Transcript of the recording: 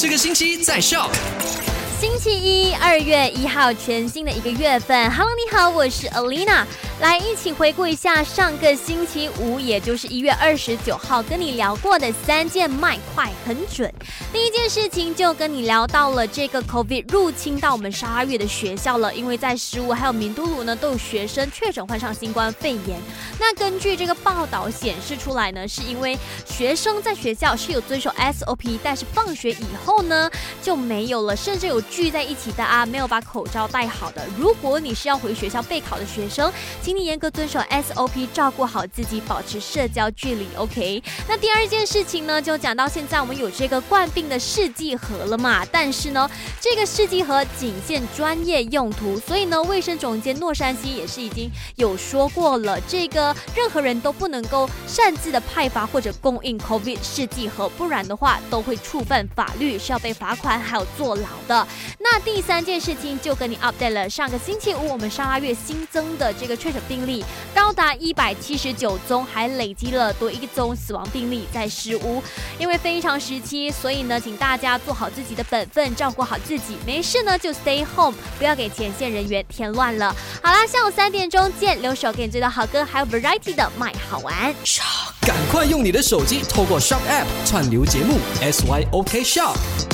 这个星期在 Shock。星期一，二月一号，全新的一个月份。Hello，你好，我是 Alina。来，一起回顾一下上个星期五，也就是一月二十九号，跟你聊过的三件卖快很准。第一件事情就跟你聊到了这个 COVID 入侵到我们沙拉越的学校了，因为在十五还有明都鲁呢都有学生确诊患上新冠肺炎。那根据这个报道显示出来呢，是因为学生在学校是有遵守 SOP，但是放学以后呢就没有了，甚至有拒聚在一起的啊，没有把口罩戴好的。如果你是要回学校备考的学生，请你严格遵守 SOP，照顾好自己，保持社交距离。OK。那第二件事情呢，就讲到现在我们有这个冠病的试剂盒了嘛？但是呢，这个试剂盒仅限专业用途，所以呢，卫生总监诺山西也是已经有说过了，这个任何人都不能够擅自的派发或者供应 COVID 试剂盒，不然的话都会触犯法律，是要被罚款还有坐牢的。那第三件事情就跟你 update 了，上个星期五我们沙拉月新增的这个确诊病例高达一百七十九宗，还累积了多一宗死亡病例在十五。因为非常时期，所以呢，请大家做好自己的本分，照顾好自己。没事呢就 stay home，不要给前线人员添乱了。好啦，下午三点钟见，留守给你最多好歌，还有 variety 的麦好玩。赶快用你的手机透过 Shock App 串流节目 SYOK Shock。